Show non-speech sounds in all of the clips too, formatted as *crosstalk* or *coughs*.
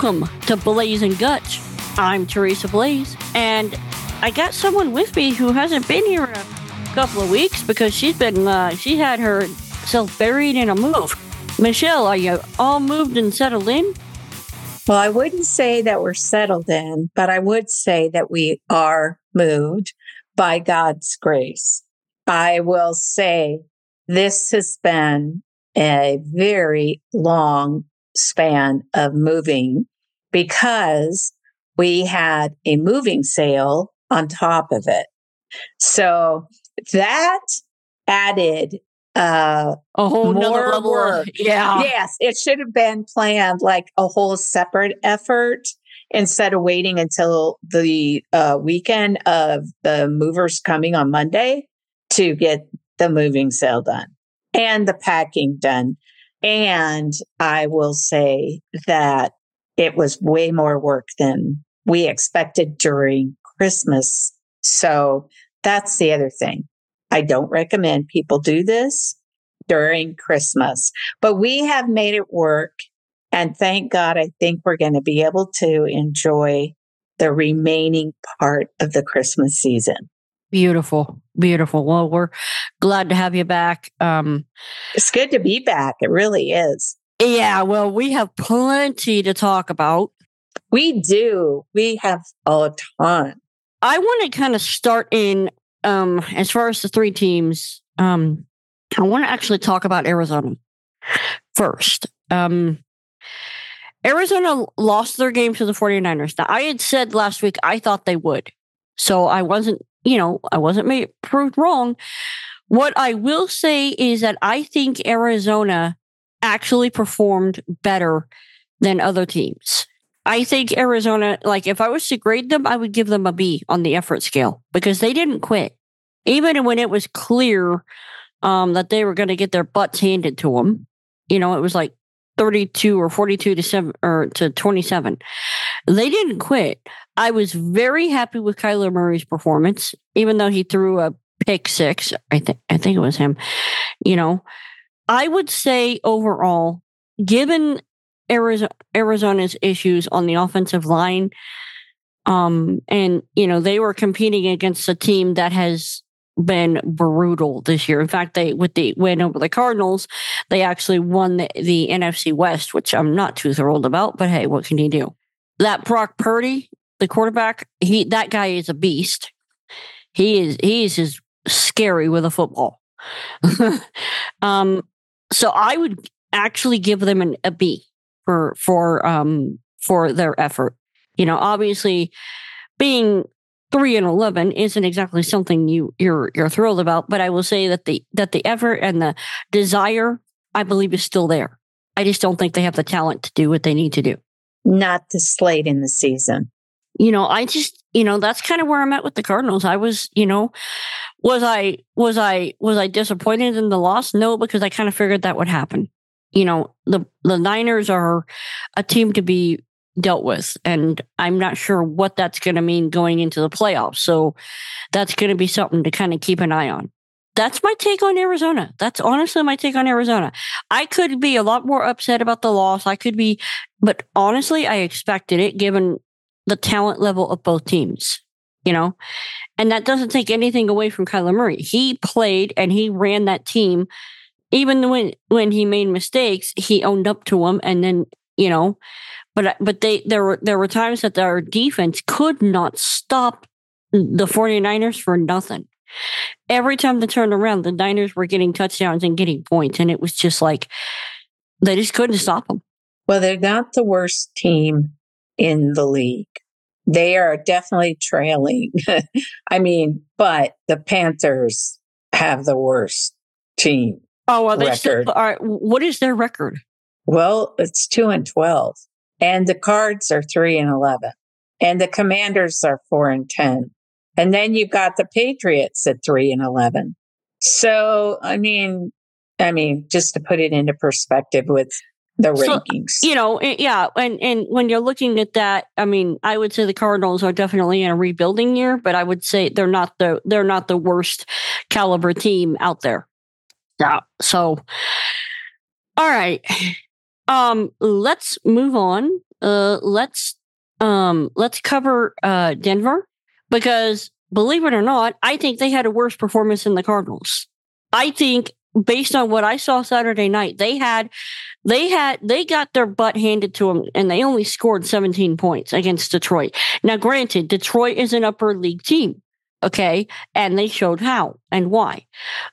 Welcome to Blaes and Gottsch. I'm Teresa Blaes, and I got someone with me who hasn't been here in a couple of weeks because she's been uh, she had herself buried in a move. Mischelle, are you all moved and settled in? Well, I wouldn't say that we're settled in, but I would say that we are moved by God's grace. I will say this has been a very long span of moving because we had a moving sale on top of it. So that added uh, A whole More level. work. Yeah. yes, it should have been planned like a whole separate effort instead of waiting until the uh, weekend of the movers coming on Monday to get the moving sale done and the packing done. And I will say that it was way more work than we expected during Christmas. So that's the other thing. I don't recommend people do this during Christmas, but we have made it work. And thank God, I think we're going to be able to enjoy the remaining part of the Christmas season. Beautiful, beautiful. Well, we're glad to have you back. Um, It's good to be back. It really is. yeah, well, we have plenty to talk about. We do. We have a ton. I want to kind of start in um as far as the three teams. Um I want to actually talk about Arizona first. Um Arizona lost their game to the 49ers. Now I had said last week I thought they would. So I wasn't, you know, I wasn't made proved wrong. What I will say is that I think Arizona actually performed better than other teams. I think Arizona, like if I was to grade them, I would give them a B on the effort scale because they didn't quit. Even when it was clear um, that they were going to get their butts handed to them, you know, it was like 32 or 42 to 7 or to 27. They didn't quit. I was very happy with Kyler Murray's performance, even though he threw a pick six. I think I think it was him. You know, I would say overall, given Arizona, Arizona's issues on the offensive line. Um, and you know, they were competing against a team that has been brutal this year. In fact, they with the win over the Cardinals, they actually won the, the NFC West, which I'm not too thrilled about, but hey, what can you do? That Brock Purdy, the quarterback, he that guy is a beast. He is he is just scary with a football. *laughs* um, so I would actually give them an, a B for for um for their effort. You know, obviously being three and eleven isn't exactly something you you're you're thrilled about, but I will say that the that the effort and the desire I believe is still there. I just don't think they have the talent to do what they need to do. Not this late in the season. You know, I just you know that's kind of where I'm at with the Cardinals. I was you know was I was I was I disappointed in the loss? No, because I kind of figured that would happen you know the the Niners are a team to be dealt with and I'm not sure what that's going to mean going into the playoffs. So that's going to be something to kind of keep an eye on. That's my take on Arizona. That's honestly my take on Arizona. I could be a lot more upset about the loss. I could be but honestly I expected it given the talent level of both teams, you know. And that doesn't take anything away from Kyler Murray. He played and he ran that team even when when he made mistakes, he owned up to them, and then you know, but uh, but they there were there were times that our defense could not stop the 49ers for nothing. Every time they turned around, the Niners were getting touchdowns and getting points, and it was just like they just couldn't stop them. Well, they're not the worst team in the league. They are definitely trailing. *laughs* I mean, but the Panthers have the worst team. Oh, well, they still, Record. right. What is their record? Well, it's two and 12. And the cards are three and 11. And the commanders are four and 10. And then you've got the Patriots at three and 11. So, I mean, I mean, just to put it into perspective with the So, rankings. You know, eh, yeah, and and when you're looking at that, I mean, I would say the Cardinals are definitely in a rebuilding year, but I would say they're not the they're not the worst caliber team out there. Yeah. So, all right, um, let's move on uh, let's um, let's cover uh, Denver because believe it or not, I think they had a worse performance than the Cardinals. I think based on what I saw Saturday night, they had they had they got their butt handed to them and they only scored 17 points against Detroit. Now granted, Detroit is an upper league team, okay? And they showed how and why.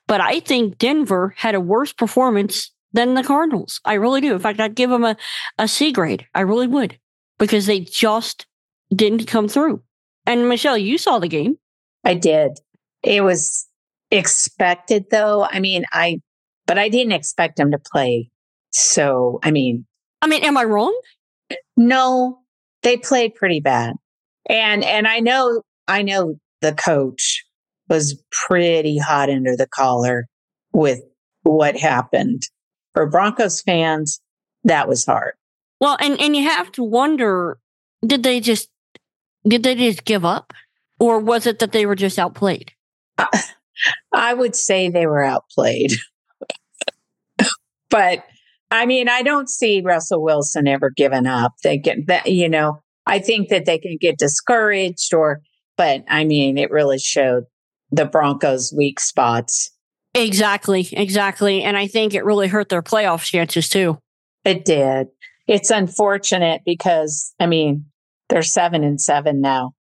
But I think Denver had a worse performance than the Cardinals. I really do. In fact, I'd give them a, a C grade. I really would. Because they just didn't come through. And Mischelle, you saw the game. I did. It was expected though. I mean, I, but I didn't expect them to play. So, I mean, I mean, am I wrong? No, they played pretty bad. And, and I know, I know the coach was pretty hot under the collar with what happened. For Broncos fans, that was hard. Well, and, and you have to wonder, did they just, did they just give up? Or was it that they were just outplayed? *laughs* I would say they were outplayed. *laughs* but I mean, I don't see Russell Wilson ever giving up. They get that, you know, I think that they can get discouraged or, but I mean, it really showed the Broncos' weak spots. Exactly, exactly. And I think it really hurt their playoff chances too. It did. It's unfortunate because, I mean, they're seven and seven now.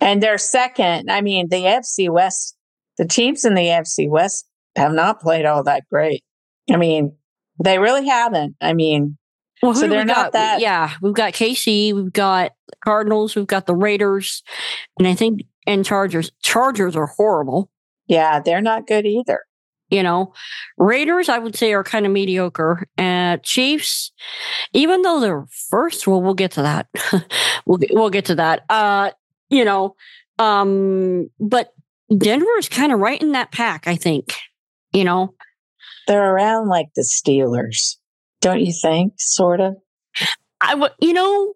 And they're second. I mean, the AFC West the teams in the AFC West have not played all that great. I mean, they really haven't. I mean, well, so they're not got? that. Yeah, we've got KC, we've got Cardinals, we've got the Raiders, and I think and Chargers. Chargers are horrible. Yeah, they're not good either. You know, Raiders, I would say, are kind of mediocre. And uh, Chiefs, even though they're first, well, we'll get to that. *laughs* we'll get, we'll get to that. Uh, you know, um, but Denver is kind of right in that pack, I think. You know, they're around like the Steelers, don't you think? Sort of. I would, you know,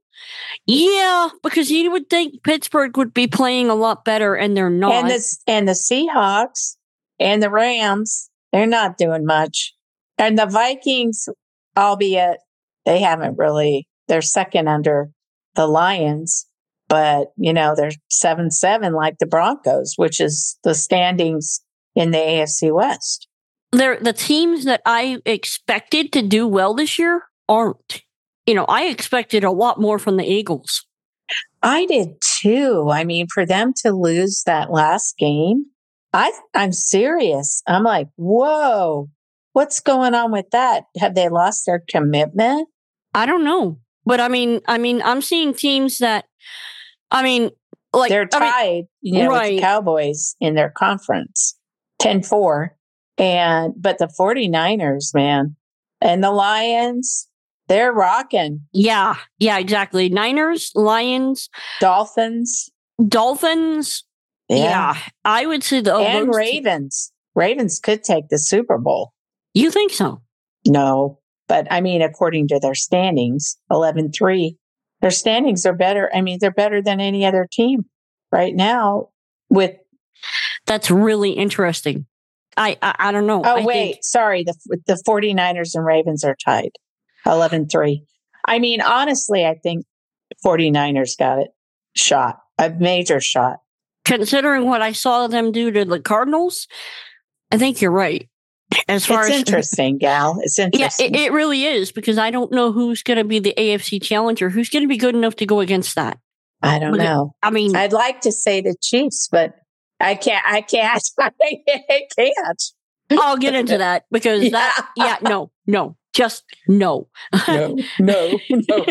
yeah, because you would think Pittsburgh would be playing a lot better, and they're not. And the and the Seahawks and the Rams, they're not doing much, and the Vikings, albeit they haven't really, they're second under the Lions but you know they're seven seven like the Broncos, which is the standings in the AFC West. They're the teams that I expected to do well this year aren't. You know, I expected a lot more from the Eagles. I did too. I mean, for them to lose that last game, I I'm serious. I'm like, whoa, what's going on with that? Have they lost their commitment? I don't know. But I mean, I mean, I'm seeing teams that I mean, like they're tied, I mean, you know, right. with the Cowboys in their conference 10-4. And but the 49ers, man, and the Lions, they're rocking. Yeah, yeah, exactly. Niners, Lions, Dolphins. Dolphins. Yeah. yeah I would say the and Ravens. Ravens could take the Super Bowl. You think so? No, but I mean, according to their standings, 11 3 their standings are better. I mean, they're better than any other team right now with. That's really interesting. I, I, I don't know. Oh, I wait. Think... Sorry. The, the 49ers and Ravens are tied 11 3. I mean, honestly, I think 49ers got it shot, a major shot. Considering what I saw them do to the Cardinals, I think you're right. As far it's as *laughs* interesting, gal. It's interesting. Yeah, it, it really is because I don't know who's going to be the AFC challenger. Who's going to be good enough to go against that? I don't know. I mean, I'd like to say the Chiefs, but I can't. I can't. *laughs* I can't. I'll get into that because *laughs* yeah. that. Yeah, no, no, just no. no, no, no.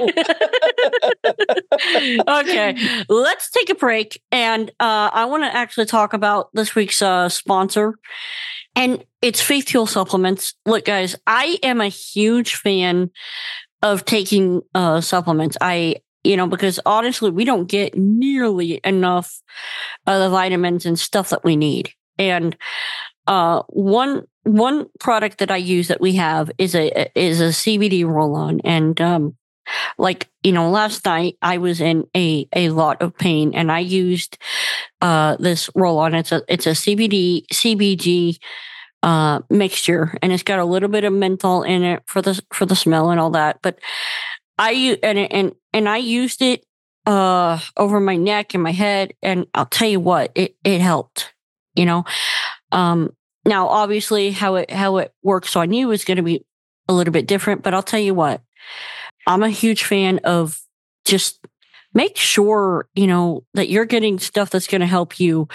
*laughs* okay, let's take a break, and uh, I want to actually talk about this week's uh, sponsor. And it's faith fuel supplements. Look, guys, I am a huge fan of taking uh, supplements. I, you know, because honestly, we don't get nearly enough of the vitamins and stuff that we need. And uh, one one product that I use that we have is a is a CBD roll on, and um, like you know, last night I was in a a lot of pain, and I used uh, this roll on. It's a it's a CBD CBG uh, mixture, and it's got a little bit of menthol in it for the for the smell and all that. But I and and and I used it uh over my neck and my head and I'll tell you what it it helped you know um now obviously how it how it works on you is going to be a little bit different but I'll tell you what I'm a huge fan of just make sure you know that you're getting stuff that's going to help you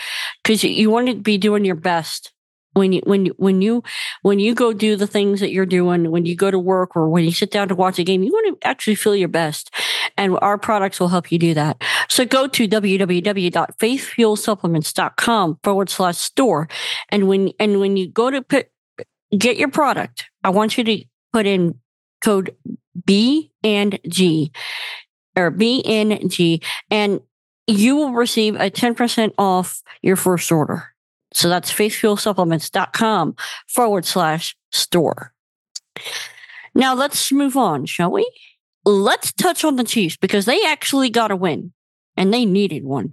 because you want to be doing your best when you when you when you when you go do the things that you're doing when you go to work or when you sit down to watch a game you want to actually feel your best and our products will help you do that. So go to www.faithfuelsupplements.com forward slash store and when and when you go to put get your product i want you to put in code b and g or b and g and you will receive a 10% off your first order so that's faithfuelsupplements.com forward slash store. Now let's move on, shall we? Let's touch on the Chiefs because they actually got a win and they needed one.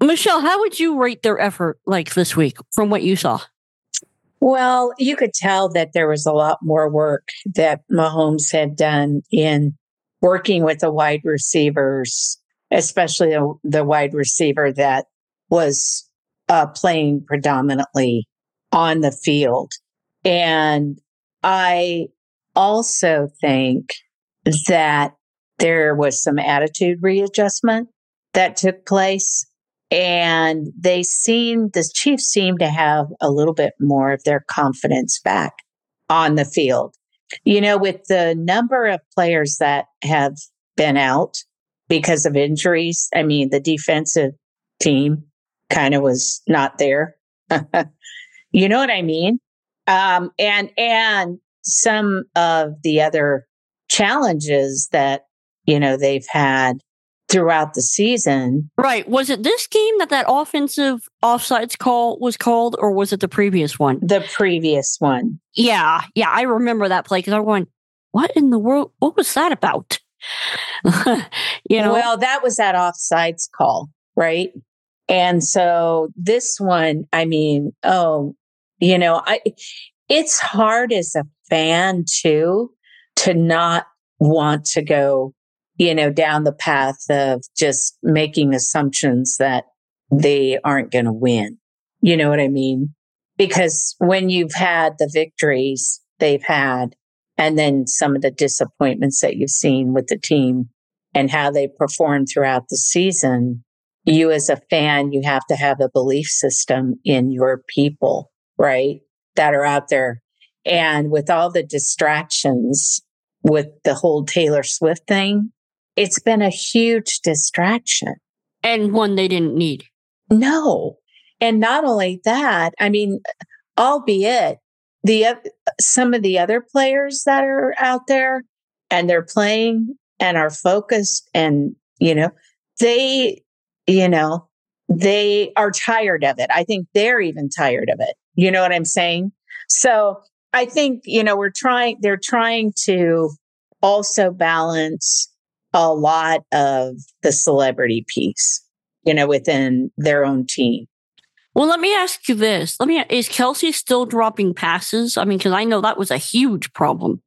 Mischelle, how would you rate their effort like this week from what you saw? Well, you could tell that there was a lot more work that Mahomes had done in working with the wide receivers, especially the, the wide receiver that was uh, playing predominantly on the field. And I also think that there was some attitude readjustment that took place. And they seem, the Chiefs seem to have a little bit more of their confidence back on the field. You know, with the number of players that have been out because of injuries, I mean, the defensive team kind of was not there. *laughs* you know what I mean? Um, and and some of the other challenges that you know they've had throughout the season. Right. Was it this game that that offensive offsides call was called, or was it the previous one? The previous one. Yeah, yeah, I remember that play because I went, "What in the world? What was that about?" *laughs* you know. Well, that was that offsides call, right? And so this one, I mean, oh, you know, I, it's hard as a fan too to not want to go, you know, down the path of just making assumptions that they aren't going to win. You know what I mean? Because when you've had the victories they've had, and then some of the disappointments that you've seen with the team and how they performed throughout the season, you as a fan, you have to have a belief system in your people, right? That are out there. And with all the distractions with the whole Taylor Swift thing, it's been a huge distraction. And one they didn't need. No. And not only that, I mean, albeit the some of the other players that are out there and they're playing and are focused and you know they you know, they are tired of it. I think they're even tired of it. You know what I'm saying? So I think, you know, we're trying, they're trying to also balance a lot of the celebrity piece, you know, within their own team. Well, let me ask you this. Let me, is Kelce still dropping passes? I mean, because I know that was a huge problem.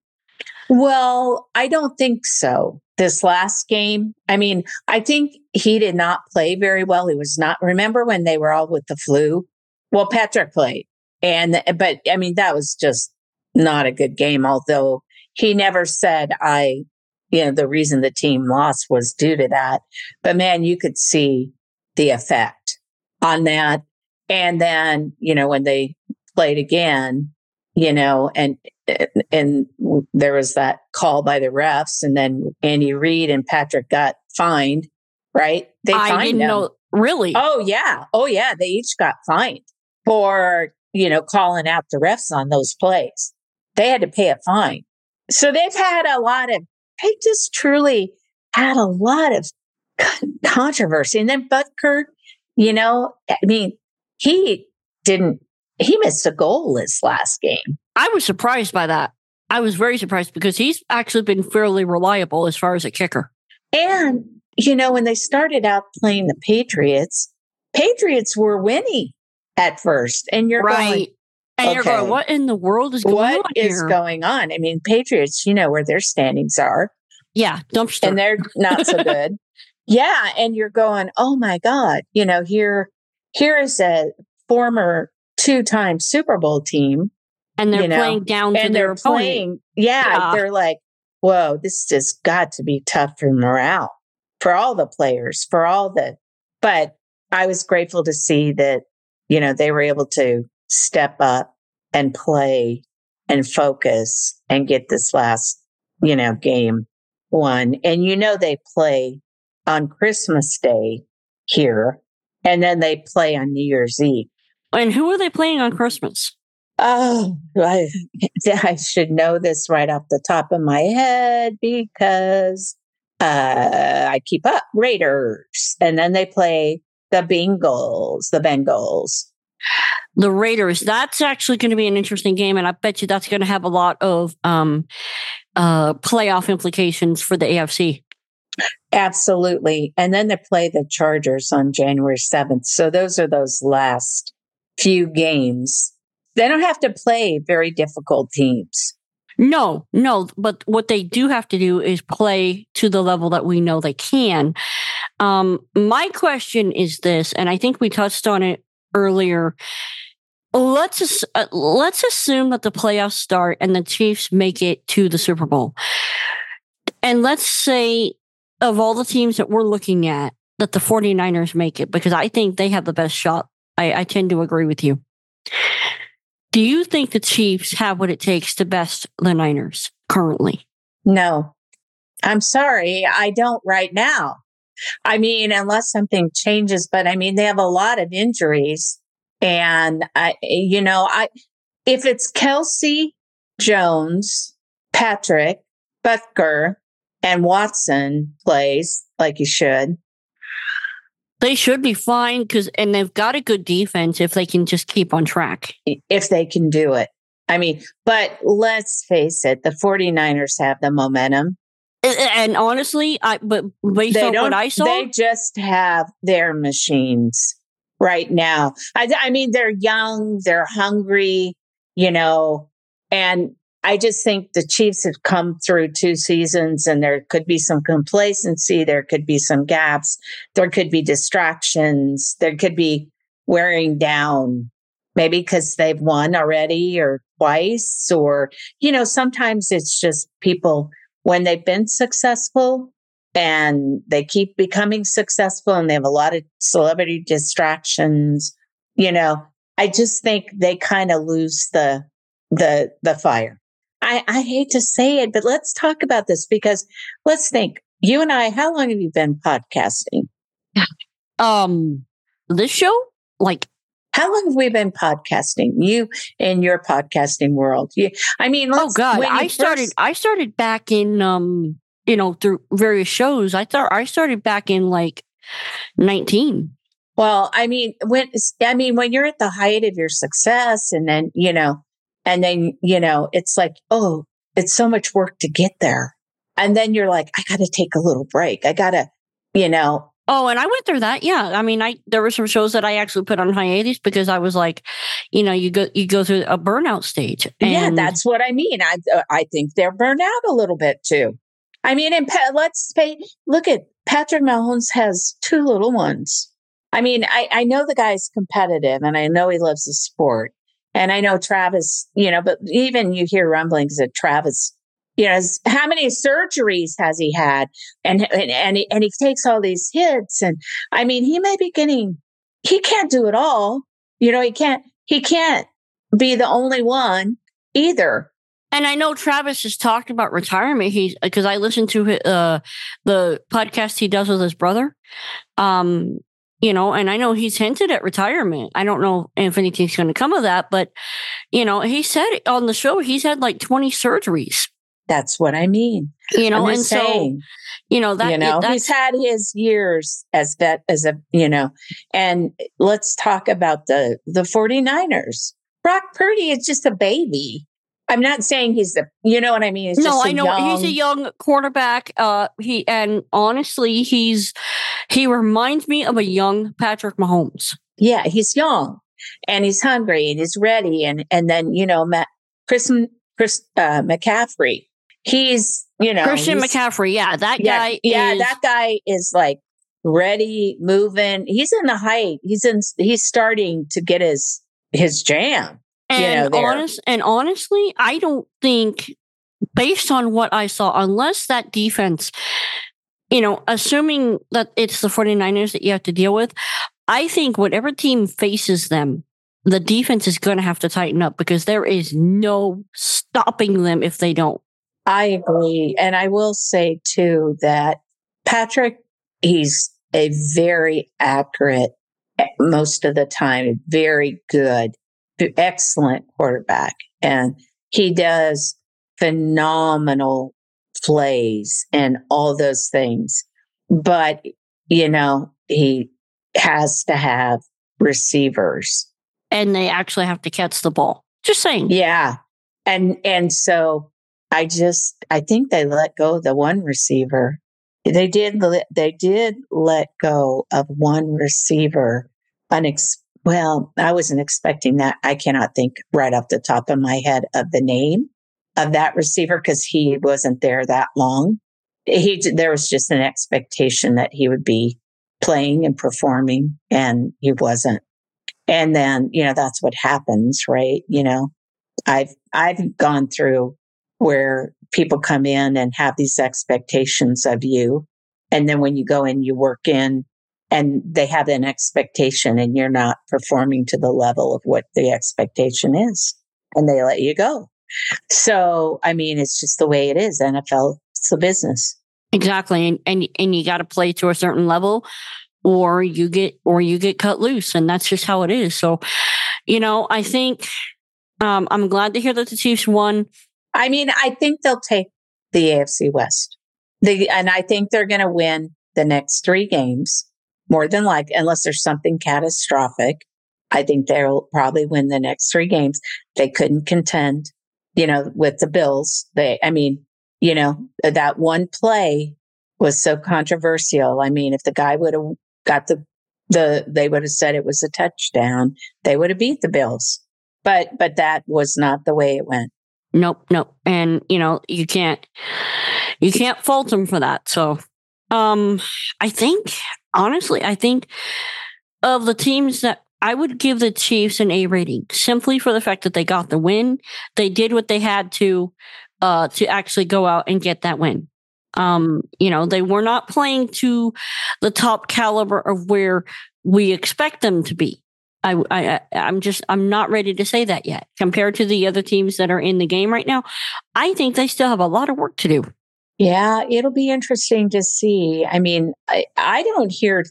Well, I don't think so. This last game, I mean, I think he did not play very well. He was not, remember when they were all with the flu? Well, Patrick played. And, but I mean, that was just not a good game, although he never said, I, you know, the reason the team lost was due to that. But man, you could see the effect on that. And then, you know, when they played again, you know, and and there was that call by the refs, and then Andy Reid and Patrick got fined, right? They I fined didn't them. know. Really? Oh yeah, oh yeah. They each got fined for you know calling out the refs on those plays. They had to pay a fine. So they've had a lot of. They just truly had a lot of controversy, and then Butker, you know, I mean, he didn't he missed a goal this last game. I was surprised by that. I was very surprised because he's actually been fairly reliable as far as a kicker. And, you know, when they started out playing the Patriots, Patriots were winning at first. And you're right. Going, and okay, you're going, what in the world is going what on? What is going on? I mean, Patriots, you know where their standings are. Yeah, dumpster. And they're not so *laughs* good. yeah. And you're going, oh my God, you know, here, here is a former two time Super Bowl team. And they're you know, playing down to and their playing. Yeah, Yeah. They're like, whoa, this has got to be tough for morale for all the players, for all the, but I was grateful to see that, you know, they were able to step up and play and focus and get this last, you know, game won. And you know, they play on Christmas Day here and then they play on New Year's Eve. And who are they playing on Christmas? Oh, I, *laughs* I should know this right off the top of my head because uh, I keep up Raiders, and then they play the Bengals. The Bengals. The Raiders. That's actually going to be an interesting game, and I bet you that's going to have a lot of um, uh, playoff implications for the AFC. Absolutely, and then they play the Chargers on January seventh. So those are those last few games. They don't have to play very difficult teams. No, no, but what they do have to do is play to the level that we know they can. Um, my question is this, and I think we touched on it earlier. Let's uh, let's assume that the playoffs start and the Chiefs make it to the Super Bowl, and let's say of all the teams that we're looking at, that the 49ers make it because I think they have the best shot. I, I tend to agree with you. Do you think the Chiefs have what it takes to best the Niners currently? No, I'm sorry, I don't right now. I mean, unless something changes, but I mean, they have a lot of injuries. And I, you know, I, if it's Kelce, Jones, Patrick, Butker, and Watson plays like he should, They should be fine because, and they've got a good defense if they can just keep on track. if they can do it. I mean, but let's face it, the 49ers have the momentum. And honestly, I but based They on don't, what I saw, they just have their machines right now. I, I mean, they're young, they're hungry, you know, and I just think the Chiefs have come through two seasons and there could be some complacency. There could be some gaps. There could be distractions. There could be wearing down, maybe because they've won already or twice, or, you know, sometimes it's just people when they've been successful and they keep becoming successful and they have a lot of celebrity distractions, you know, I just think they kind of lose the, the, the fire. I, I hate to say it, but let's talk about this because let's think you and I, how long have you been podcasting? *laughs* um, this show, like How long have we been podcasting? You in your podcasting world. You, I mean, oh god, I started, I started back in um, you know, through various shows. I thought I started back in like nineteen. Well, I mean, when I mean when you're at the height of your success, and then you know, and then you know, it's like, oh, it's so much work to get there, and then you're like, I got to take a little break. I got to, you know, Oh, and I went through that. Yeah, I mean, I there were some shows that I actually put on hiatus because I was like, you know, you go you go through a burnout stage. yeah, and- that's what I mean. I uh, I think they're burned out a little bit too. I mean, and pa- let's pay, look at Patrick Mahomes has two little ones. I mean, I, I know the guy's competitive and I know he loves the sport. And I know Travis, you know, but even you hear rumblings that Travis, you know, how many surgeries has he had? And, and, and, he, and he takes all these hits. And I mean, he may be getting, he can't do it all. You know, he can't, he can't be the only one either. And I know Travis has talked about retirement. He's because I listened to hi- uh, the podcast he does with his brother. Um, you know, and I know he's hinted at retirement. I don't know if anything's going to come of that, but you know, he said on the show he's had like twenty surgeries. That's what I mean. You know, and just so saying, you know that you know, that's he's had his years as that as a, you know, and let's talk about the the 49ers. Brock Purdy is just a baby. I'm not saying he's the, you know what I mean? He's no, I know he's a young- young quarterback. Uh, he and honestly, he's he reminds me of a young Patrick Mahomes. yeah, he's young and he's hungry and he's ready. And, and then, you know, Matt, Chris, Chris, uh, McCaffrey, he's you know Christian McCaffrey. Yeah, that yeah, guy. yeah, is, that guy is like ready, moving. He's in the height. He's in. He's starting to get his his jam. you know, honest and honestly, I don't think, based on what I saw, unless that defense, you know, assuming that it's the 49ers that you have to deal with, I think whatever team faces them, the defense is going to have to tighten up because there is no stopping them if they don't. I agree, and I will say too that Patrick, he's a very accurate most of the time, very good, excellent quarterback, and he does phenomenal plays and all those things. But you know, he has to have receivers And they actually have to catch the ball. Just saying. Yeah. And and so I just I think they let go of the one receiver. They did let- they did let go of one receiver unex well, I wasn't expecting that. I cannot think right off the top of my head of the name of that receiver because he wasn't there that long. He there was just an expectation that he would be playing and performing and he wasn't. And then, you know, that's what happens, right? You know, I've I've gone through where people come in and have these expectations of you, and then when you go in, you work in, and they have an expectation, and you're not performing to the level of what the expectation is, and they let you go. So, I mean, it's just the way it is. NFL, it's the business. Exactly. And and, and you got to play to a certain level or you get or you get cut loose and that's just how it is. So, you know, I think um, I'm glad to hear that the Chiefs won. I mean, I think they'll take the AFC West. They, and I think they're going to win the next three games more than like, unless there's something catastrophic. I think they'll probably win the next three games. They couldn't contend, you know, with the Bills. They, I mean, you know, that one play was so controversial. I mean, if the guy would have got the, the, they would have said it was a touchdown. They would have beat the Bills. But, but that was not the way it went. Nope, nope. And you know, you can't you can't fault them for that. So um I think honestly, I think of the teams that I would give the Chiefs an A rating simply for the fact that they got the win. They did what they had to uh to actually go out and get that win. Um, you know, they were not playing to the top caliber of where we expect them to be. I, I, I'm just, I'm not ready to say that yet. Compared to the other teams that are in the game right now, I think they still have a lot of work to do. Yeah, it'll be interesting to see. I mean, I, I don't hear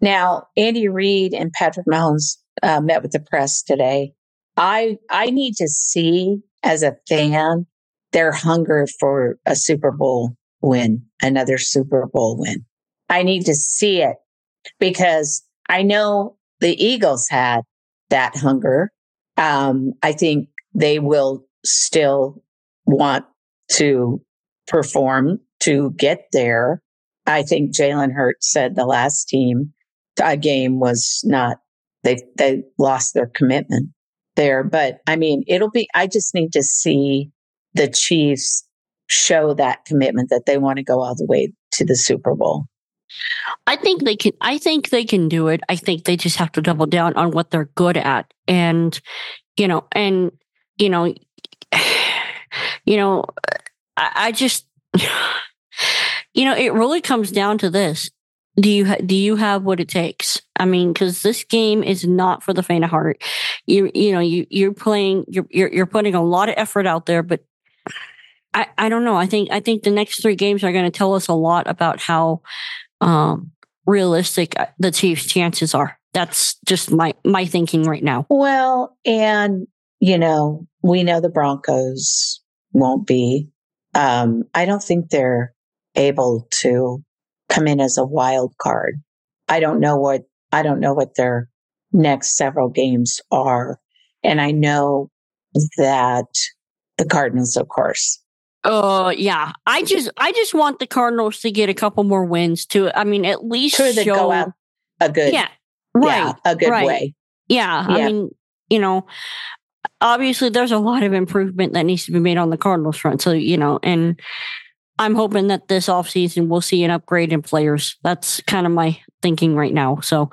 now. Andy Reid and Patrick Mahomes uh, met with the press today. I I need to see as a fan their hunger for a Super Bowl win, another Super Bowl win. I need to see it because I know the Eagles had that hunger. Um, I think they will still want to perform to get there. I think Jalen Hurts said the last team game was not they they lost their commitment there. But I mean, it'll be. I just need to see the Chiefs show that commitment that they want to go all the way to the Super Bowl. I think they can. I think they can do it. I think they just have to double down on what they're good at, and you know, and you know, *sighs* you know, I, I just, *sighs* you know, it really comes down to this: do you ha- do you have what it takes? I mean, because this game is not for the faint of heart. You you know you you're playing you're you're, you're putting a lot of effort out there, but I I don't know. I think I think the next three games are going to tell us a lot about how um, realistic uh, the Chiefs' chances are. That's just my my thinking right now. Well, and you know, we know the Broncos won't be. Um, I don't think they're able to come in as a wild card. I don't know what I don't know what their next several games are, and I know that the Cardinals, of course, Oh yeah, I just I just want the Cardinals to get a couple more wins to. I mean, at least sure show. go out a good, yeah, right, yeah, a good right. way. Yeah, I Yeah. mean, you know, obviously there's a lot of improvement that needs to be made on the Cardinals front. So, you know, and I'm hoping that this offseason we'll see an upgrade in players. That's kind of my thinking right now. So,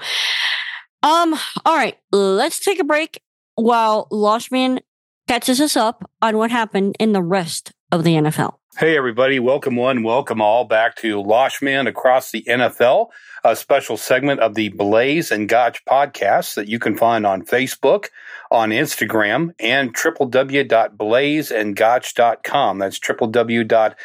um, all right, let's take a break while Loshman catches us up on what happened in the rest of the NFL. Hey, everybody. Welcome one, welcome all back to Loshman Across the NFL, a special segment of the Blaes and Gottsch podcast that you can find on Facebook, on Instagram, and www.blaesandgottsch.com. That's www.blaes,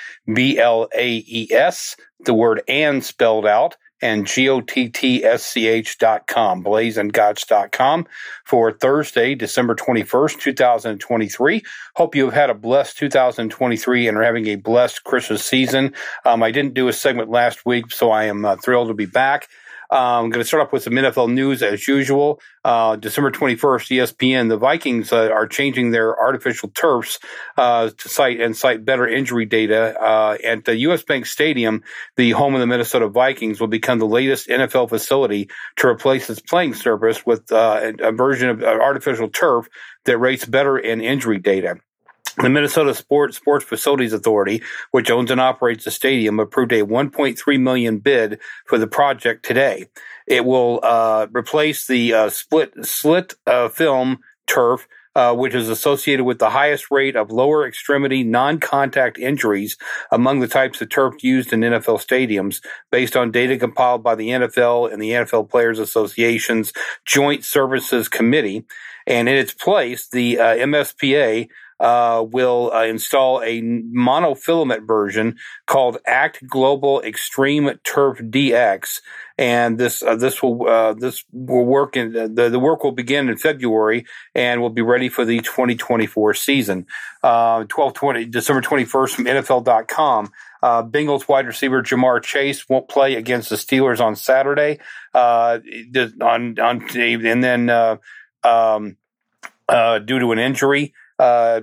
the word and spelled out, and G-O-T-T-S-C-H dot com, blaesandgottsch.com for Thursday, December 21st, 2023. Hope you have had a blessed 2023 and are having a blessed Christmas season. Um, I didn't do a segment last week, so I am uh, thrilled to be back. Uh, I'm going to start off with some NFL news as usual. Uh, December 21st, ESPN, the Vikings uh, are changing their artificial turfs uh, to cite and cite better injury data. Uh, at the U.S. Bank Stadium, the home of the Minnesota Vikings will become the latest NFL facility to replace its playing surface with uh, a version of artificial turf that rates better in injury data. The Minnesota Sports Sports Facilities Authority, which owns and operates the stadium, approved a 1.3 million bid for the project today. It will uh, replace the uh, split slit uh, film turf, uh, which is associated with the highest rate of lower extremity non-contact injuries among the types of turf used in NFL stadiums, based on data compiled by the NFL and the NFL Players Association's Joint Services Committee. And in its place, the uh, MSPA uh, will uh, install a monofilament version called Act Global Extreme Turf DX, and this uh, this will uh, this will work in the the work will begin in February and will be ready for the 2024 season. Uh, 12 20 December 21st from NFL.com. Uh, Bengals wide receiver Ja'Marr Chase won't play against the Steelers on Saturday. Uh, on on and then uh, um, uh, due to an injury. Uh,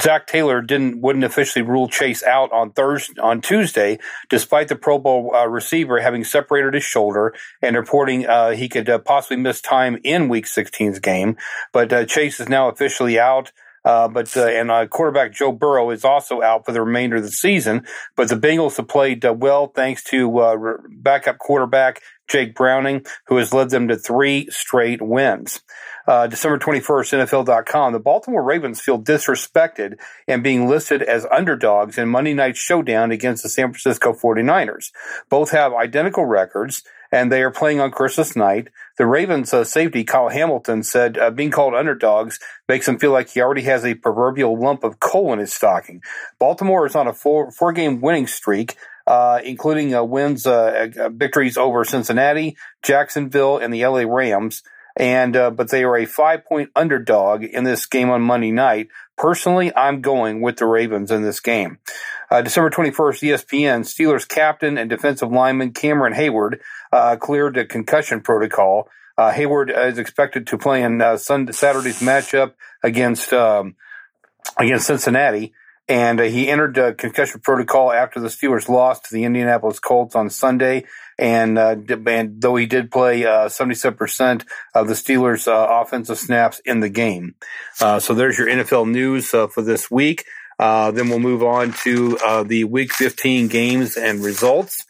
Zac Taylor didn't wouldn't officially rule Chase out on Thursday on Tuesday, despite the Pro Bowl uh, receiver having separated his shoulder and reporting uh, he could uh, possibly miss time in Week 16's game. But uh, Chase is now officially out. Uh, but uh, and quarterback Joe Burrow is also out for the remainder of the season. But the Bengals have played well thanks to backup quarterback Jake Browning, who has led them to three straight wins uh, December 21st, NFL.com, the Baltimore Ravens feel disrespected and being listed as underdogs in Monday night showdown against the San Francisco 49ers. Both have identical records and they are playing on Christmas night. The Ravens uh, safety Kyle Hamilton said uh, being called underdogs makes him feel like he already has a proverbial lump of coal in his stocking. Baltimore is on a four four game winning streak. Uh, including uh, wins, uh, uh, victories over Cincinnati, Jacksonville, and the LA Rams and uh, but they are a five point underdog in this game on Monday night. Personally, I'm going with the Ravens in this game. Uh, December 21st, ESPN, Steelers captain and defensive lineman Cameron Heyward uh, cleared a concussion protocol. Uh, Heyward is expected to play in uh, Sunday, Saturday's matchup against um, against Cincinnati and uh, he entered uh, concussion protocol after the Steelers lost to the Indianapolis Colts on Sunday. And, uh, and though he did play uh, 77% of the Steelers' uh, offensive snaps in the game. Uh, so there's your NFL news for this week. Uh, then we'll move on to uh, the Week 15 games and results.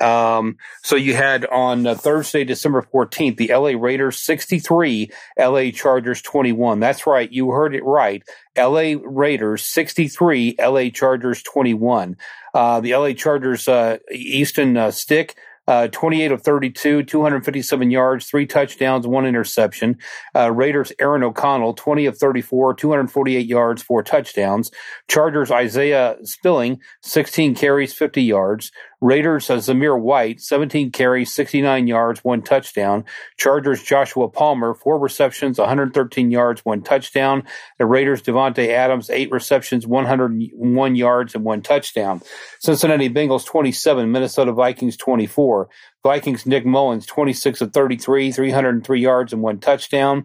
Um, so you had on uh, Thursday, December 14th, the LA Raiders 63, LA Chargers 21. That's right, you heard it right. LA Raiders 63, LA Chargers 21. Uh, the LA Chargers, uh, Easton uh, Stick uh, 28 of 32, 257 yards, three touchdowns, one interception. Uh, Raiders Aaron O'Connell, 20 of 34, 248 yards, four touchdowns. Chargers Isaiah Spilling, 16 carries, 50 yards. Raiders uh, Zamir White, 17 carries, 69 yards, one touchdown. Chargers Joshua Palmer, four receptions, 113 yards, one touchdown. The Raiders Davante Adams, eight receptions, 101 yards, and one touchdown. Cincinnati Bengals 27, Minnesota Vikings 24. Vikings Nick Mullens, 26 of 33, 303 yards, and one touchdown.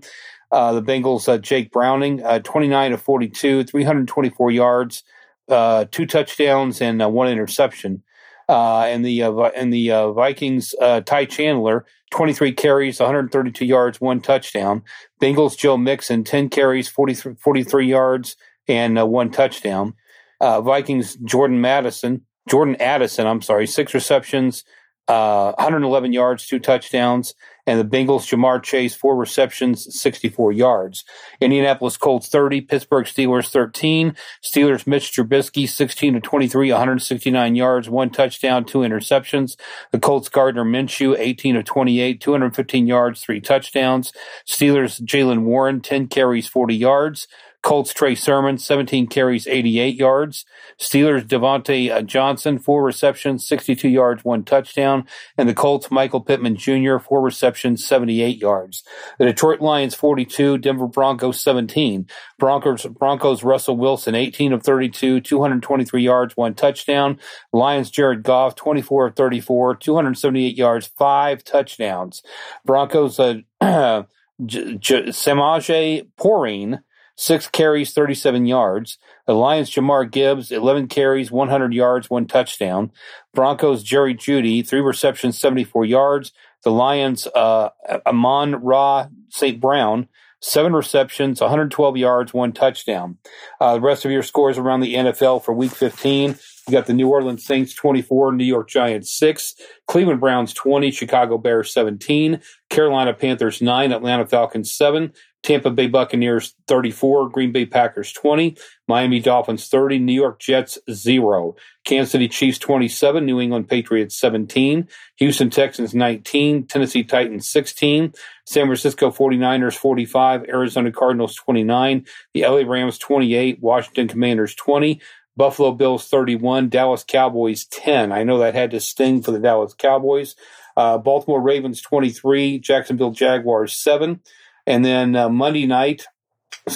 Uh, the Bengals uh, Jake Browning, uh, 29 of 42, 324 yards, uh, two touchdowns, and uh, one interception. Uh, and the uh, and the uh, Vikings, uh, Ty Chandler, 23 carries, 132 yards, one touchdown. Bengals, Joe Mixon, 10 carries, 43, 43 yards, and uh, one touchdown. Uh, Vikings, Jordan Madison, Jordan Addison, I'm sorry, six receptions, 111 yards, two touchdowns and the Bengals, Ja'Marr Chase, four receptions, 64 yards. Indianapolis Colts 30, Pittsburgh Steelers 13, Steelers Mitch Trubisky 16 to 23, 169 yards, one touchdown, two interceptions. The Colts Gardner Minshew 18 of 28, 215 yards, three touchdowns. Steelers Jaylen Warren 10 carries, 40 yards. Colts Trey Sermon, 17 carries, 88 yards. Steelers Devontae uh, Johnson, four receptions, 62 yards, one touchdown. And the Colts Michael Pittman Jr., four receptions, 78 yards. The Detroit Lions 42, Denver Broncos 17. Broncos, Broncos Russell Wilson, 18 of 32, 223 yards, one touchdown. Lions Jared Goff, 24 of 34, 278 yards, five touchdowns. Broncos uh, *clears throat* J- J- Samaje Perine, six carries, 37 yards. The Lions, Jahmyr Gibbs, 11 carries, 100 yards, one touchdown. Broncos, Jerry Jeudy, three receptions, 74 yards. The Lions, uh, Amon-Ra St. Brown, seven receptions, 112 yards, one touchdown. Uh, the rest of your scores around the NFL for week 15. You got the New Orleans Saints 24, New York Giants 6, Cleveland Browns 20, Chicago Bears 17, Carolina Panthers 9, Atlanta Falcons 7, Tampa Bay Buccaneers 34, Green Bay Packers 20, Miami Dolphins 30, New York Jets 0, Kansas City Chiefs 27, New England Patriots 17, Houston Texans 19, Tennessee Titans 16, San Francisco 49ers 45, Arizona Cardinals 29, the LA Rams 28, Washington Commanders 20, Buffalo Bills 31, Dallas Cowboys 10. I know that had to sting for the Dallas Cowboys. Uh, Baltimore Ravens 23, Jacksonville Jaguars 7. And then uh, Monday night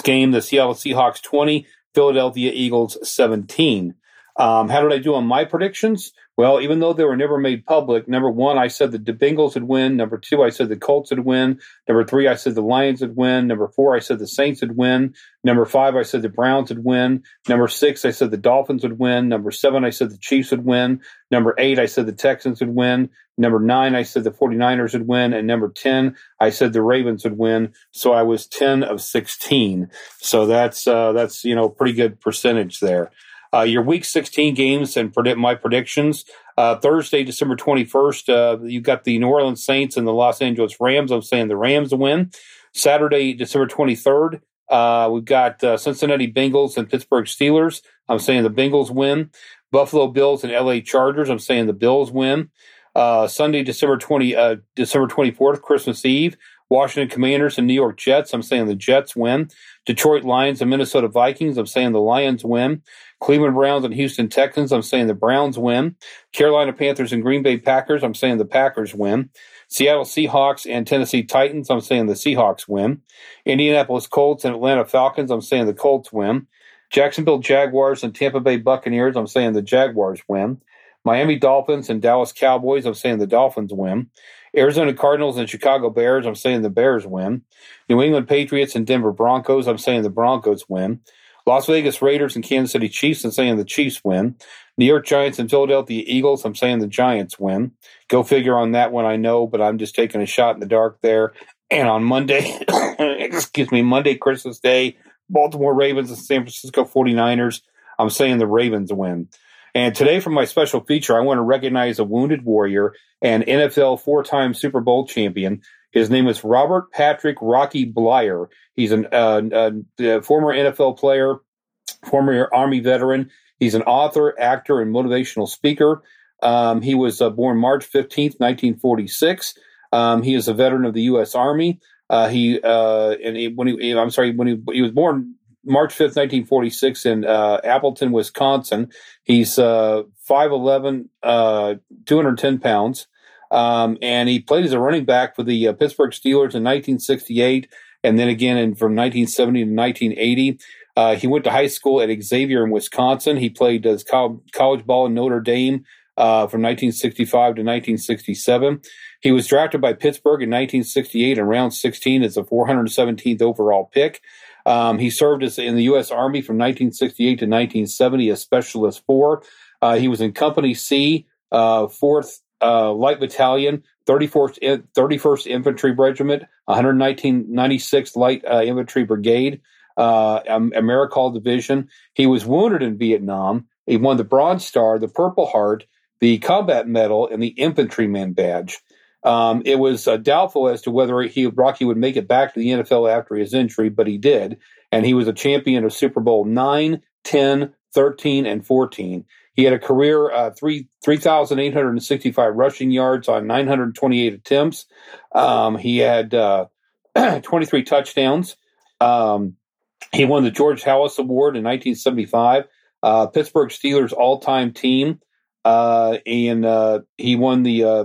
game, the Seattle Seahawks 20, Philadelphia Eagles 17. Um, how did I do on my predictions? Well, even though they were never made public, number one, I said that the Bengals would win. Number two, I said the Colts would win. Number three, I said the Lions would win. Number four, I said the Saints would win. Number five, I said the Browns would win. Number six, I said the Dolphins would win. Number seven, I said the Chiefs would win. Number eight, I said the Texans would win. Number nine, I said the 49ers would win. And number 10, I said the Ravens would win. So I was 10 of 16. So that's, uh, that's, you know, pretty good percentage there. Uh, your week 16 games and predict my predictions. Uh, Thursday, December 21st, uh, you've got the New Orleans Saints and the Los Angeles Rams. I'm saying the Rams win. Saturday, December 23rd, uh, we've got uh, Cincinnati Bengals and Pittsburgh Steelers. I'm saying the Bengals win. Buffalo Bills and LA Chargers. I'm saying the Bills win. Uh, Sunday, December 20, uh, December 24th, Christmas Eve. Washington Commanders and New York Jets. I'm saying the Jets win. Detroit Lions and Minnesota Vikings. I'm saying the Lions win. Cleveland Browns and Houston Texans. I'm saying the Browns win. Carolina Panthers and Green Bay Packers. I'm saying the Packers win. Seattle Seahawks and Tennessee Titans. I'm saying the Seahawks win. Indianapolis Colts and Atlanta Falcons. I'm saying the Colts win. Jacksonville Jaguars and Tampa Bay Buccaneers. I'm saying the Jaguars win. Miami Dolphins and Dallas Cowboys. I'm saying the Dolphins win. Arizona Cardinals and Chicago Bears, I'm saying the Bears win. New England Patriots and Denver Broncos, I'm saying the Broncos win. Las Vegas Raiders and Kansas City Chiefs, I'm saying the Chiefs win. New York Giants and Philadelphia Eagles, I'm saying the Giants win. Go figure on that one, I know, but I'm just taking a shot in the dark there. And on Monday, *coughs* excuse me, Monday, Christmas Day, Baltimore Ravens and San Francisco 49ers, I'm saying the Ravens win. And today, for my special feature, I want to recognize a wounded warrior and NFL four time Super Bowl champion. His name is Robert Patrick Rocky Bleier. He's an, uh, a former NFL player, former Army veteran. He's an author, actor, and motivational speaker. Um, he was uh, born March 15th, 1946. Um, he is a veteran of the U.S. Army. Uh, he uh, and he, when he, I'm sorry, when he, he was born March 5th, 1946, in uh, Appleton, Wisconsin. He's uh, 5'11, uh, 210 pounds. Um, and he played as a running back for the uh, Pittsburgh Steelers in 1968, and then again in, from 1970 to 1980. Uh, he went to high school at Xavier in Wisconsin. He played as college ball in Notre Dame uh, from 1965 to 1967. He was drafted by Pittsburgh in 1968 in round 16 as the 417th overall pick. Um, he served as in the U.S. Army from 1968 to 1970 as Specialist Four. Uh, he was in Company C, uh, 4th uh, Light Battalion, 34th, 31st Infantry Regiment, 119th Light uh, Infantry Brigade, uh, Division. He was wounded in Vietnam. He won the Bronze Star, the Purple Heart, the Combat Medal, and the Infantryman Badge. Um, it was uh, doubtful as to whether he Rocky would make it back to the NFL after his injury, but he did, and he was a champion of Super Bowl 9, 10, 13, and 14. He had a career uh, three three thousand eight hundred and sixty five rushing yards on nine hundred twenty eight attempts. Um, he had uh, *clears throat* twenty three touchdowns. Um, he won the George Halas Award in nineteen seventy five. Uh, Pittsburgh Steelers all time team, uh, and uh, he won the uh,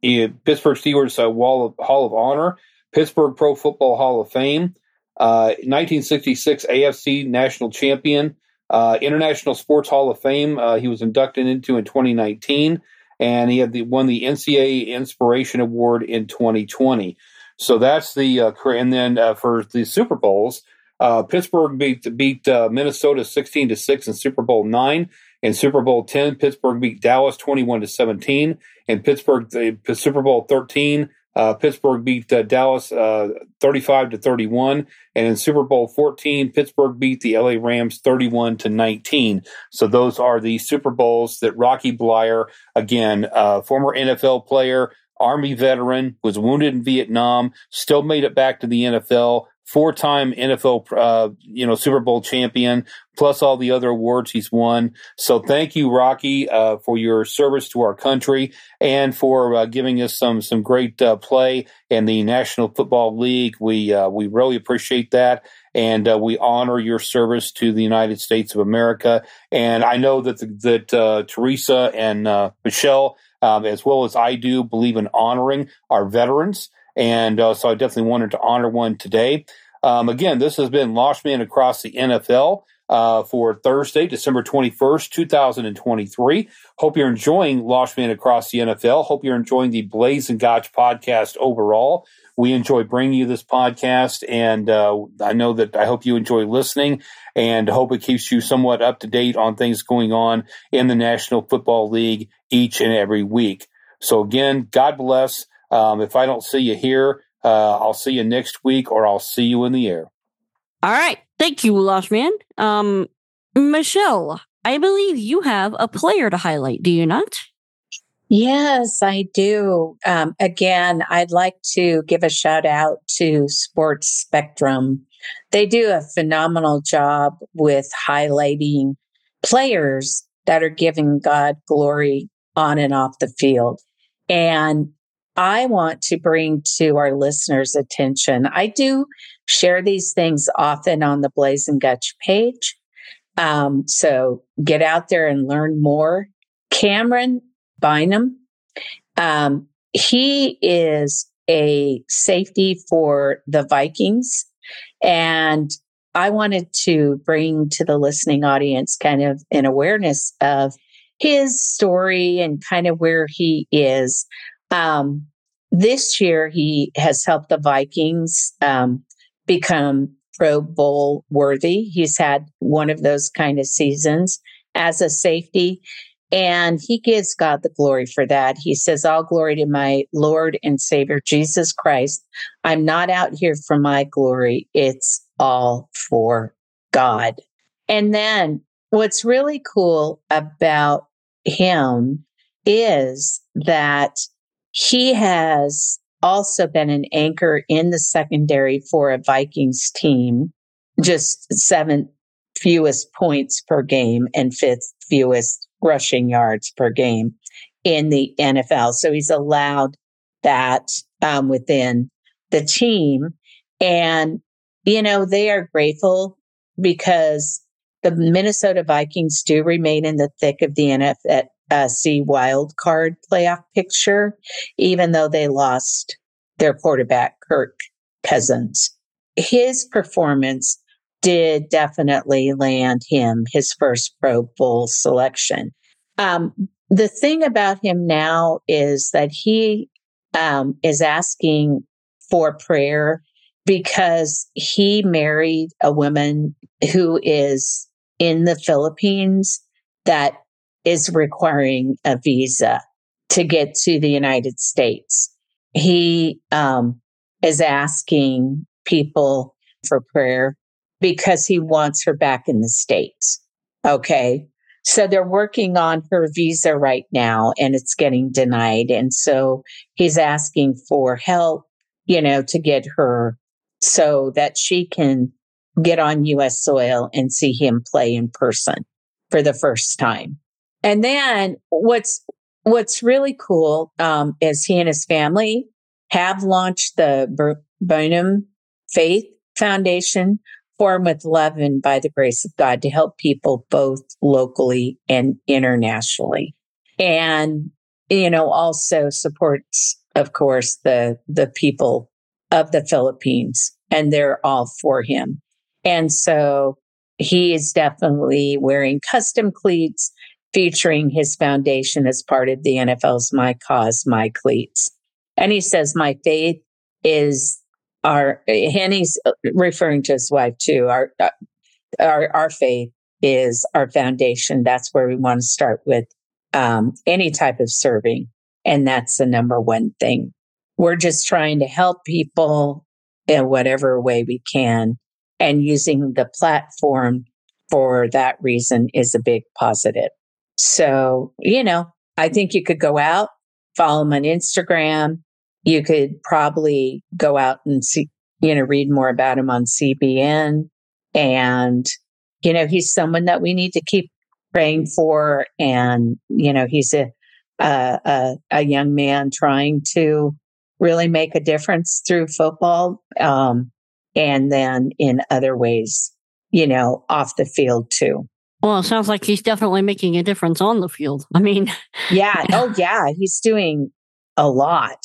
Pittsburgh Steelers Wall of, Hall of Honor, Pittsburgh Pro Football Hall of Fame, 1966 AFC National Champion, uh, International Sports Hall of Fame. Uh, he was inducted into in 2019, and he had the, won the NCAA Inspiration Award in 2020. So that's the uh, and then uh, for the Super Bowls, uh, Pittsburgh beat beat uh, Minnesota 16 to six in Super Bowl nine. In Super Bowl 10, Pittsburgh beat Dallas 21 to 17. In Pittsburgh, the Super Bowl 13, uh, Pittsburgh beat uh, Dallas uh, 35 to 31, and in Super Bowl 14, Pittsburgh beat the LA Rams 31 to 19. So those are the Super Bowls that Rocky Bleier, again, uh, former NFL player, Army veteran, was wounded in Vietnam, still made it back to the NFL, four-time NFL, uh, you know, Super Bowl champion, plus all the other awards he's won. So thank you, Rocky, uh, for your service to our country and for uh, giving us some some great uh, play in the National Football League. We uh, we really appreciate that. And uh, we honor your service to the United States of America. And I know that the, that Teresa and Mischelle, um, as well as I do, believe in honoring our veterans. And uh, so I definitely wanted to honor one today. Um, again, this has been Loshman Across the NFL uh, for Thursday, December 21st, 2023. Hope you're enjoying Loshman Across the NFL. Hope you're enjoying the Blaes and Gottsch podcast overall. We enjoy bringing you this podcast, and uh, I know that I hope you enjoy listening and hope it keeps you somewhat up to date on things going on in the National Football League each and every week. So, again, God bless. Um, if I don't see you here, uh, I'll see you next week or I'll see you in the air. All right. Thank you, Loshman. Um, Mischelle, I believe you have a player to highlight, do you not? Yes, I do. Um, again, I'd like to give a shout out to Sports Spectrum. They do a phenomenal job with highlighting players that are giving God glory on and off the field. And I want to bring to our listeners' attention. I do share these things often on the Blaes and Gottsch page. Um, so get out there and learn more. Camryn Bynum, um, he is a safety for the Vikings. And I wanted to bring to the listening audience kind of an awareness of his story and kind of where he is. Um, this year, he has helped the Vikings um, become Pro Bowl worthy. He's had one of those kind of seasons as a safety. And he gives God the glory for that. He says, All glory to my Lord and Savior Jesus Christ. I'm not out here for my glory, it's all for God. And then what's really cool about him is that he has also been an anchor in the secondary for a Vikings team, just seventh fewest points per game and fifth fewest rushing yards per game in the NFL. So he's allowed that um, within the team. And, you know, they are grateful because the Minnesota Vikings do remain in the thick of the NFL, uh, see wild card playoff picture, even though they lost their quarterback, Kirk Cousins. His performance did definitely land him his first Pro Bowl selection. Um, the thing about him now is that he um, is asking for prayer because he married a woman who is in the Philippines that is requiring a visa to get to the United States. He um, is asking people for prayer because he wants her back in the States. Okay. So they're working on her visa right now and it's getting denied. And so he's asking for help, you know, to get her so that she can get on US soil and see him play in person for the first time. And then what's what's really cool um, is he and his family have launched the Bynum Faith Foundation, formed with love and by the grace of God to help people both locally and internationally. And, you know, also supports, of course, the, the people of the Philippines and they're all for him. And so he is definitely wearing custom cleats featuring his foundation as part of the NFL's My Cause, My Cleats. And he says, My faith is our, and he's referring to his wife too. Our, uh, our, our faith is our foundation. That's where we want to start with um, any type of serving. And that's the number one thing. We're just trying to help people in whatever way we can. And using the platform for that reason is a big positive. So, you know, I think you could go out, follow him on Instagram. You could probably go out and see, you know, read more about him on CBN. And, you know, he's someone that we need to keep praying for. And, you know, he's a, a, a, a young man trying to really make a difference through football. Um, and then in other ways, you know, off the field too. Well, it sounds like he's definitely making a difference on the field. I mean, *laughs* yeah. Oh, yeah. He's doing a lot.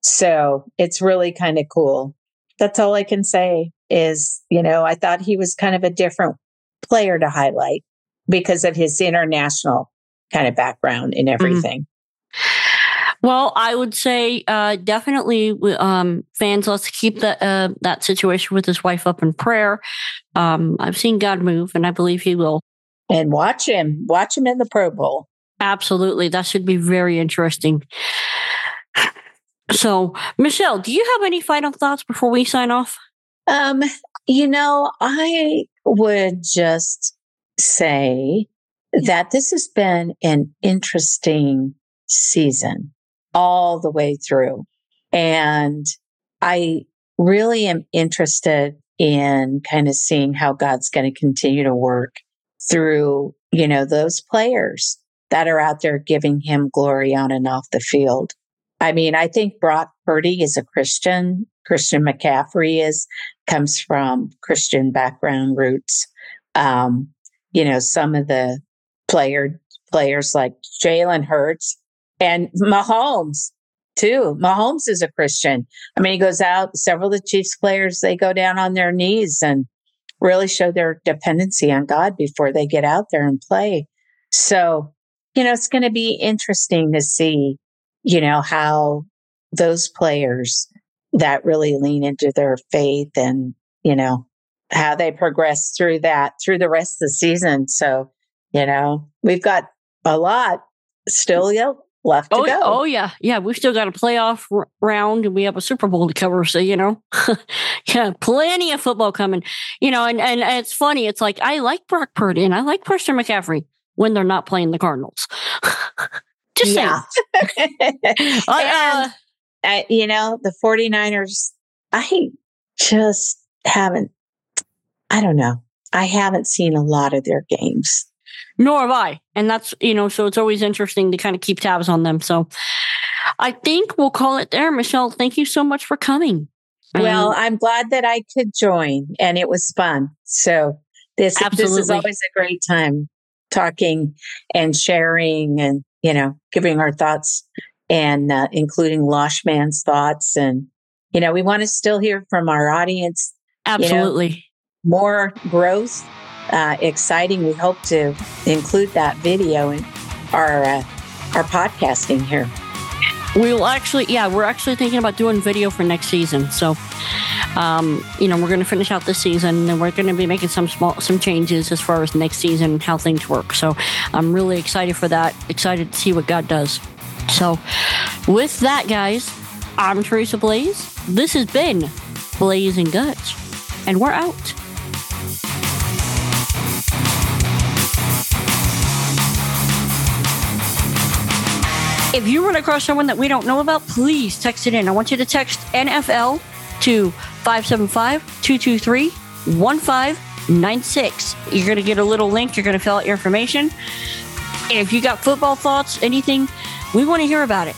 So it's really kind of cool. That's all I can say is, you know, I thought he was kind of a different player to highlight because of his international kind of background and mm-hmm. everything. Mm-hmm. Well, I would say uh, definitely um, fans. Let's keep that uh, that situation with his wife up in prayer. Um, I've seen God move, and I believe He will. And watch him, watch him in the Pro Bowl. Absolutely, that should be very interesting. So, Mischelle, do you have any final thoughts before we sign off? Um, you know, I would just say that this has been an interesting season all the way through. And I really am interested in kind of seeing how God's going to continue to work through, you know, those players that are out there giving him glory on and off the field. I mean, I think Brock Purdy is a Christian. Christian McCaffrey is comes from Christian background roots. Um, you know, some of the player players like Jalen Hurts and Mahomes too. Mahomes is a Christian. I mean, he goes out, several of the Chiefs players, they go down on their knees and really show their dependency on God before they get out there and play. So, you know, it's going to be interesting to see, you know, how those players that really lean into their faith and, you know, how they progress through that through the rest of the season. So, you know, we've got a lot still left oh, to go. Oh yeah, yeah. We've still got a playoff r- round, and we have a Super Bowl to cover. So you know, *laughs* yeah, plenty of football coming. You know, and and it's funny. It's like I like Brock Purdy and I like Christian McCaffrey when they're not playing the Cardinals. *laughs* Just yeah. *laughs* uh, uh, you know, the 49ers, I just haven't, I don't know. I haven't seen a lot of their games nor have I. And that's, you know, so it's always interesting to kind of keep tabs on them. So I think we'll call it there. Mischelle, thank you so much for coming. Well, um, I'm glad that I could join and it was fun. So this, absolutely. this is always a great time talking and sharing and, you know, giving our thoughts and uh, including Loshman's thoughts. And, you know, we want to still hear from our audience. Absolutely. You know, more growth uh, exciting. We hope to include that video in our uh, our podcasting here. We will actually, yeah, we're actually thinking about doing video for next season. So, Um, you know, we're going to finish out this season, and we're going to be making some small some changes as far as next season how things work. So I'm really excited for that. Excited to see what God does. So, with that, guys, I'm Teresa Blaes. This has been Blaes and Gottsch, and we're out. If you run across someone that we don't know about, please text it in. I want you to text NFL to 575 223 1596. You're going to get a little link. You're going to fill out your information. And if you got football thoughts, anything, we want to hear about it.